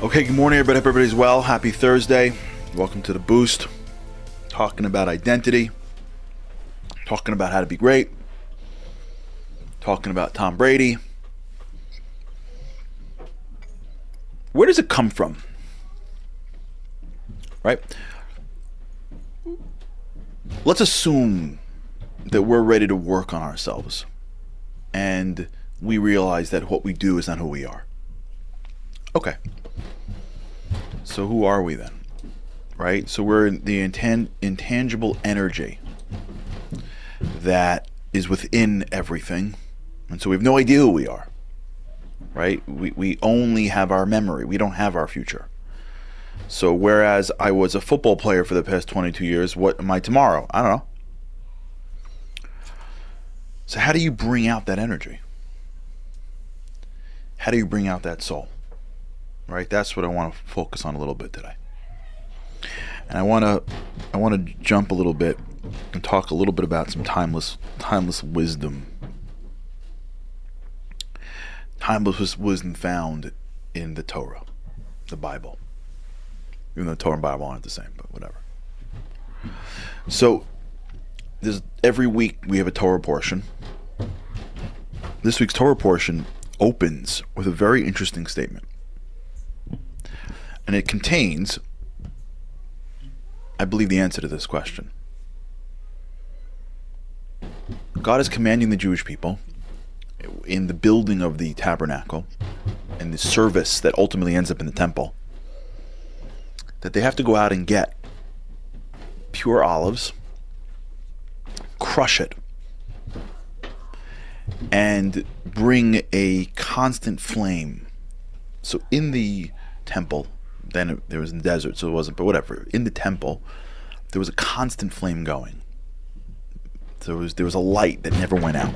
Okay, good morning, everybody. Hope everybody's well. Happy Thursday. Welcome to the Boost. Talking about identity, talking about how to be great, talking about Tom Brady. Where does it come from? Right? Let's assume that we're ready to work on ourselves and we realize that what we do is not who we are. Okay. So who are we then? Right? So we're the intan- intangible energy that is within everything. And so we have no idea who we are. Right? We, we only have our memory. We don't have our future. So whereas I was a football player for the past 22 years, what am I tomorrow? I don't know. So how do you bring out that energy? How do you bring out that soul? Right? That's what I want to focus on a little bit today. And I want to I want to jump a little bit and talk a little bit about some timeless timeless wisdom. Timeless wisdom found in the Torah, the Bible. Even though the Torah and Bible aren't the same, but whatever. So, every week we have a Torah portion. This week's Torah portion opens with a very interesting statement and it contains, I believe, the answer to this question. God is commanding the Jewish people in the building of the tabernacle and the service that ultimately ends up in the temple that they have to go out and get pure olives, crush it, and bring a constant flame. So in the temple, then it, there was in the desert, so it wasn't. But whatever. In the temple, there was a constant flame going. There was there was a light that never went out.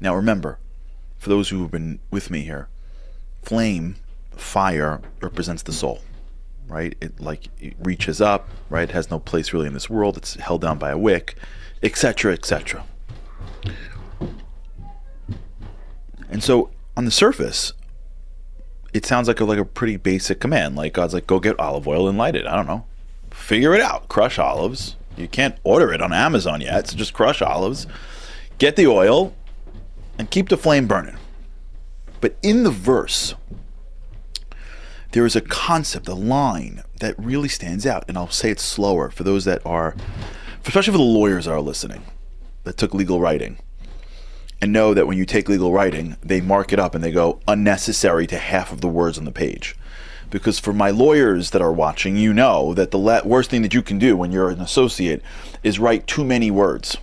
Now remember, for those who have been with me here, flame, fire represents the soul, right? It like it reaches up, right? It has no place really in this world. It's held down by a wick, etc., etc. And so on the surface, it sounds like a, like a pretty basic command. Like God's like, go get olive oil and light it. I don't know. Figure it out. Crush olives. You can't order it on Amazon yet, so just crush olives, get the oil, and keep the flame burning. But in the verse, there is a concept, a line that really stands out, and I'll say it slower for those that are, especially for the lawyers that are listening, that took legal writing and know that when you take legal writing, they mark it up and they go unnecessary to half of the words on the page. Because for my lawyers that are watching, you know that the worst thing that you can do when you're an associate is write too many words,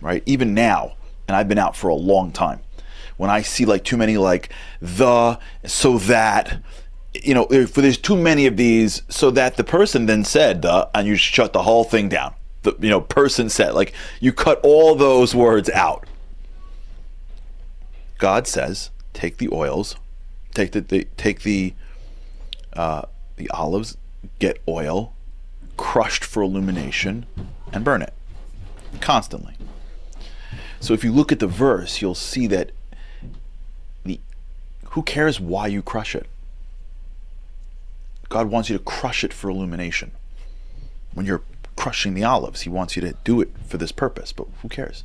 right? Even now, and I've been out for a long time. When I see like too many, like the, so that, you know, if there's too many of these, so that the person then said the, and you shut the whole thing down. The, you know, person said, like, you cut all those words out God says, take the oils, take the, the take the uh, the olives, get oil, crushed for illumination, and burn it constantly. So if you look at the verse, you'll see that the who cares why you crush it? God wants you to crush it for illumination. When you're crushing the olives, He wants you to do it for this purpose, but who cares?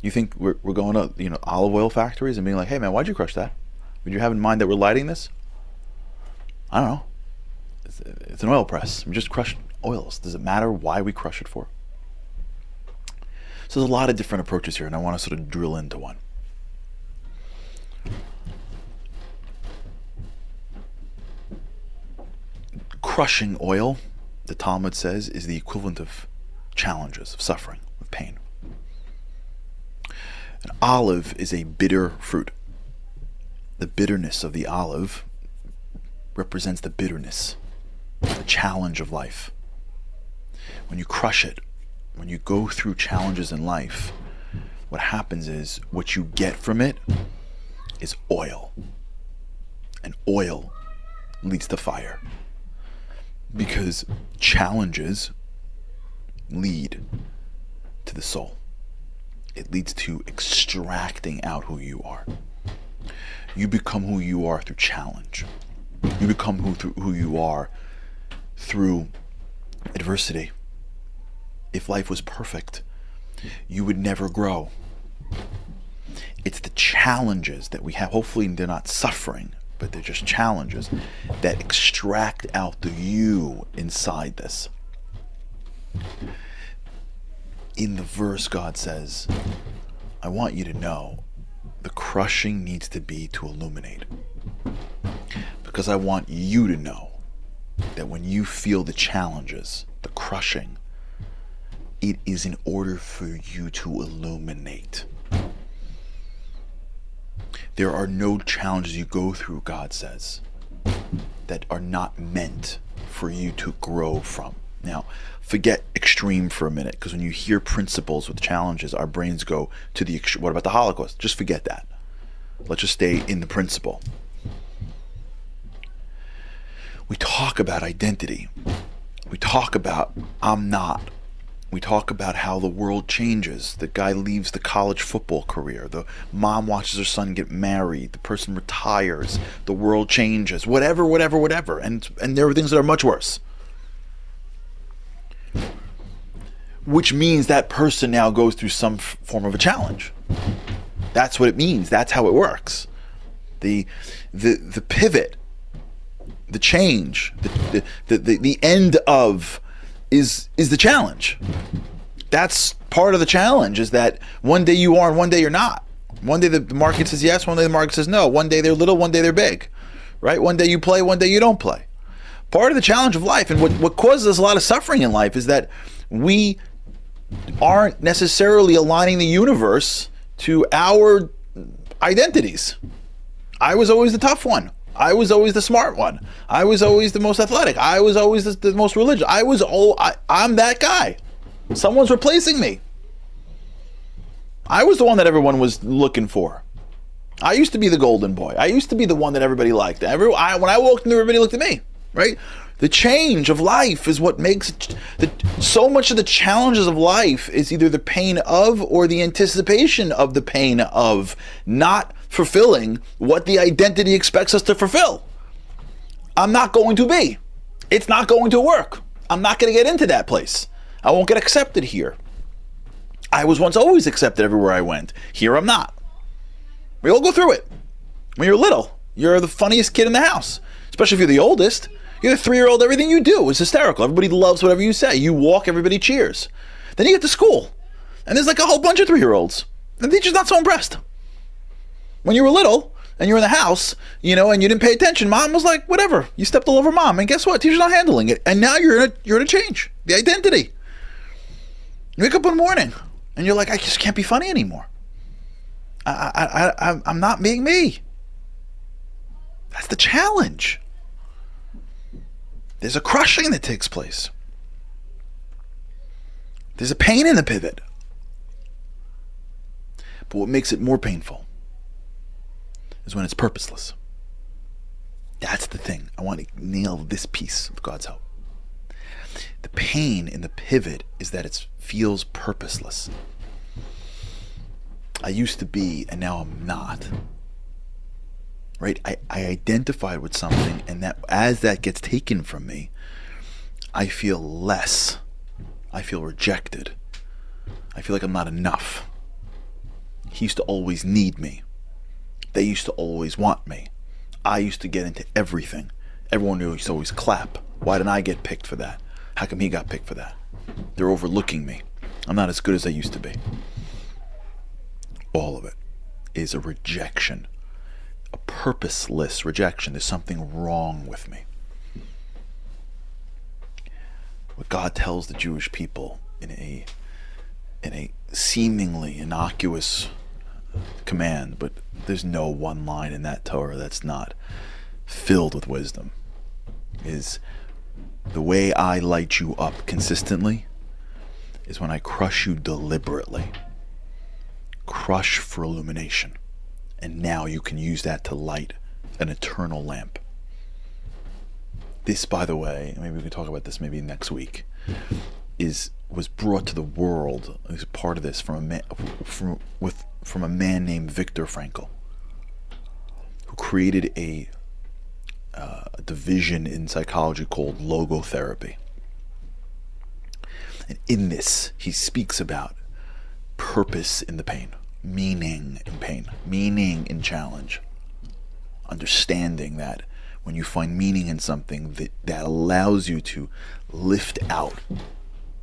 You think we're, we're going to you know olive oil factories and being like, hey man, why'd you crush that? Would you have in mind that we're lighting this? I don't know. It's, it's an oil press. We just crush oils. Does it matter why we crush it for? So there's a lot of different approaches here, and I want to sort of drill into one. Crushing oil, the Talmud says, is the equivalent of challenges, of suffering, of pain. An olive is a bitter fruit. The bitterness of the olive represents the bitterness, the challenge of life. When you crush it, when you go through challenges in life, what happens is what you get from it is oil. And oil leads to fire. Because challenges lead to the soul. It leads to extracting out who you are. You become who you are through challenge. You become who, who you are through adversity. If life was perfect, you would never grow. It's the challenges that we have. Hopefully, they're not suffering, but they're just challenges that extract out the you inside this. In the verse, God says, I want you to know the crushing needs to be to illuminate. Because I want you to know that when you feel the challenges, the crushing, it is in order for you to illuminate. There are no challenges you go through, God says, that are not meant for you to grow from. Now, forget extreme for a minute, because when you hear principles with challenges, our brains go to the ext- what about the Holocaust? Just forget that. Let's just stay in the principle. We talk about identity. We talk about I'm not. We talk about how the world changes. The guy leaves the college football career. The mom watches her son get married. The person retires. The world changes. Whatever, whatever, whatever. And and there are things that are much worse. Which means that person now goes through some f- form of a challenge. That's what it means. That's how it works. The the the pivot, the change, the the, the, the end of is is the challenge. That's part of the challenge is that one day you are and one day you're not. One day the market says yes, one day the market says no. One day they're little, one day they're big. Right? One day you play, one day you don't play. Part of the challenge of life and what, what causes us a lot of suffering in life is that we aren't necessarily aligning the universe to our identities. I was always the tough one. I was always the smart one. I was always the most athletic. I was always the, the most religious. I was all I, I'm that guy. Someone's replacing me. I was the one that everyone was looking for. I used to be the golden boy. I used to be the one that everybody liked. Every I, when I walked in, everybody looked at me. Right? The change of life is what makes the, so much of the challenges of life is either the pain of or the anticipation of the pain of not fulfilling what the identity expects us to fulfill. I'm not going to be. It's not going to work. I'm not going to get into that place. I won't get accepted here. I was once always accepted everywhere I went. Here I'm not. We all go through it. When you're little, you're the funniest kid in the house, especially if you're the oldest. You're a three year old, everything you do is hysterical. Everybody loves whatever you say. You walk, everybody cheers. Then you get to school, and there's like a whole bunch of three year olds. The teacher's not so impressed. When you were little and you're in the house, you know, and you didn't pay attention, mom was like, whatever. You stepped all over mom, and guess what? Teacher's not handling it. And now you're in a, you're in a change. The identity. You wake up one morning, and you're like, I just can't be funny anymore. I, I, I, I'm not being me. That's the challenge. There's a crushing that takes place. There's a pain in the pivot. But what makes it more painful is when it's purposeless. That's the thing. I want to nail this piece with God's help. The pain in the pivot is that it feels purposeless. I used to be, and now I'm not. Right? I, I identified with something, and that as that gets taken from me, I feel less. I feel rejected. I feel like I'm not enough. He used to always need me. They used to always want me. I used to get into everything. Everyone used to always clap. Why didn't I get picked for that? How come he got picked for that? They're overlooking me. I'm not as good as I used to be. All of it is a rejection, a purposeless rejection. There's something wrong with me. What God tells the Jewish people in a in a seemingly innocuous command, but there's no one line in that Torah that's not filled with wisdom. is the way I light you up consistently is when I crush you deliberately. Crush for illumination. And now you can use that to light an eternal lamp. This, by the way, maybe we can talk about this maybe next week, is was brought to the world as part of this from a man, from with from a man named Viktor Frankl, who created a, uh, a division in psychology called logotherapy. And in this, he speaks about purpose in the pain, meaning in pain, meaning in challenge, understanding that when you find meaning in something that, that allows you to lift out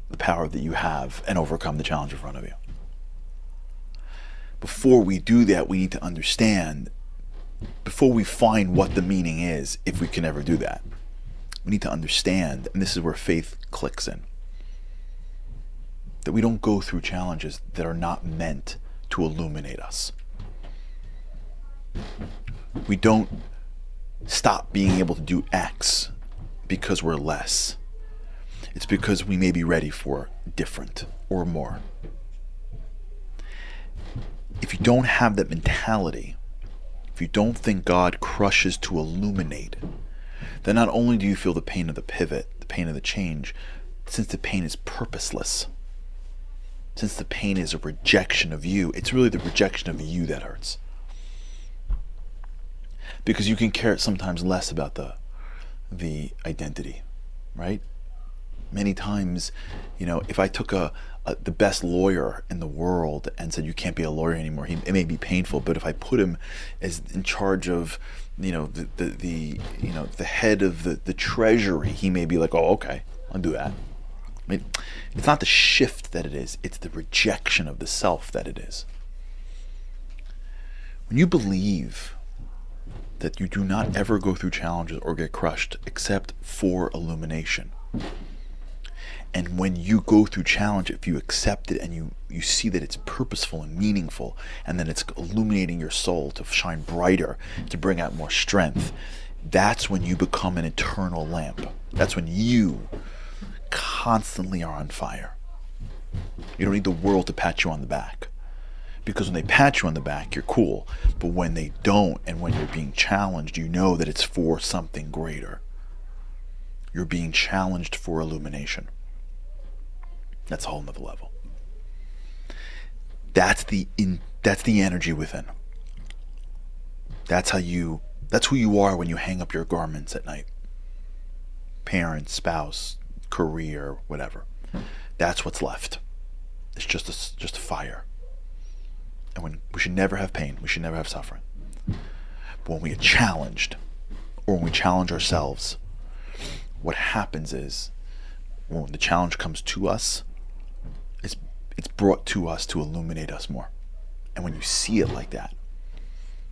the power that you have and overcome the challenge in front of you. Before we do that, we need to understand, before we find what the meaning is, if we can ever do that, we need to understand, and this is where faith clicks in, that we don't go through challenges that are not meant to illuminate us. We don't stop being able to do X because we're less. It's because we may be ready for different or more. If you don't have that mentality, if you don't think God crushes to illuminate, then not only do you feel the pain of the pivot, the pain of the change, since the pain is purposeless, since the pain is a rejection of you, it's really the rejection of you that hurts because you can care sometimes less about the the identity, right? Many times, you know, if I took a, a, the best lawyer in the world and said you can't be a lawyer anymore, he, it may be painful. But if I put him as in charge of, you know, the the, the you know the head of the the treasury, he may be like, oh, okay, I'll do that. Mean, it's not the shift that it is; it's the rejection of the self that it is. When you believe that you do not ever go through challenges or get crushed except for illumination. And when you go through challenge, if you accept it and you, you see that it's purposeful and meaningful, and then it's illuminating your soul to shine brighter, to bring out more strength, that's when you become an eternal lamp. That's when you constantly are on fire. You don't need the world to pat you on the back because when they pat you on the back, you're cool. But when they don't, and when you're being challenged, you know that it's for something greater. You're being challenged for illumination. That's a whole nother level. That's the in that's the energy within. That's how you that's who you are when you hang up your garments at night. Parent, spouse, career, whatever. That's what's left. It's just a, just a fire. And when we should never have pain, we should never have suffering. But when we get challenged, or when we challenge ourselves, what happens is when the challenge comes to us, it's it's brought to us to illuminate us more. And when you see it like that,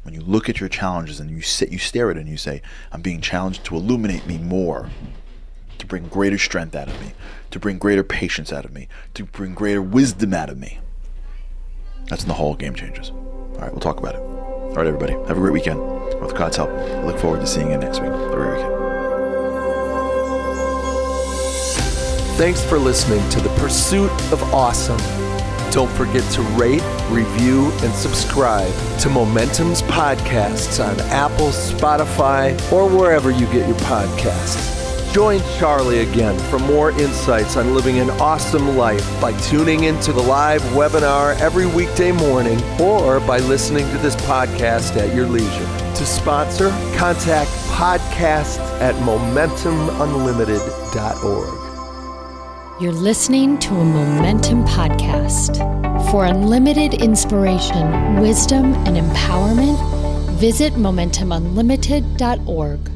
when you look at your challenges and you sit you stare at it and you say, I'm being challenged to illuminate me more, to bring greater strength out of me, to bring greater patience out of me, to bring greater wisdom out of me. That's when the whole game changes. All right, we'll talk about it. All right, everybody, have a great weekend. With God's help, I look forward to seeing you next week. Have a great weekend. Thanks for listening to The Pursuit of Awesome. Don't forget to rate, review, and subscribe to Momentum's podcasts on Apple, Spotify, or wherever you get your podcasts. Join Charlie again for more insights on living an awesome life by tuning into the live webinar every weekday morning or by listening to this podcast at your leisure. To sponsor, contact podcast at momentumunlimited.org. You're listening to a Momentum podcast. For unlimited inspiration, wisdom, and empowerment, visit momentumunlimited.org.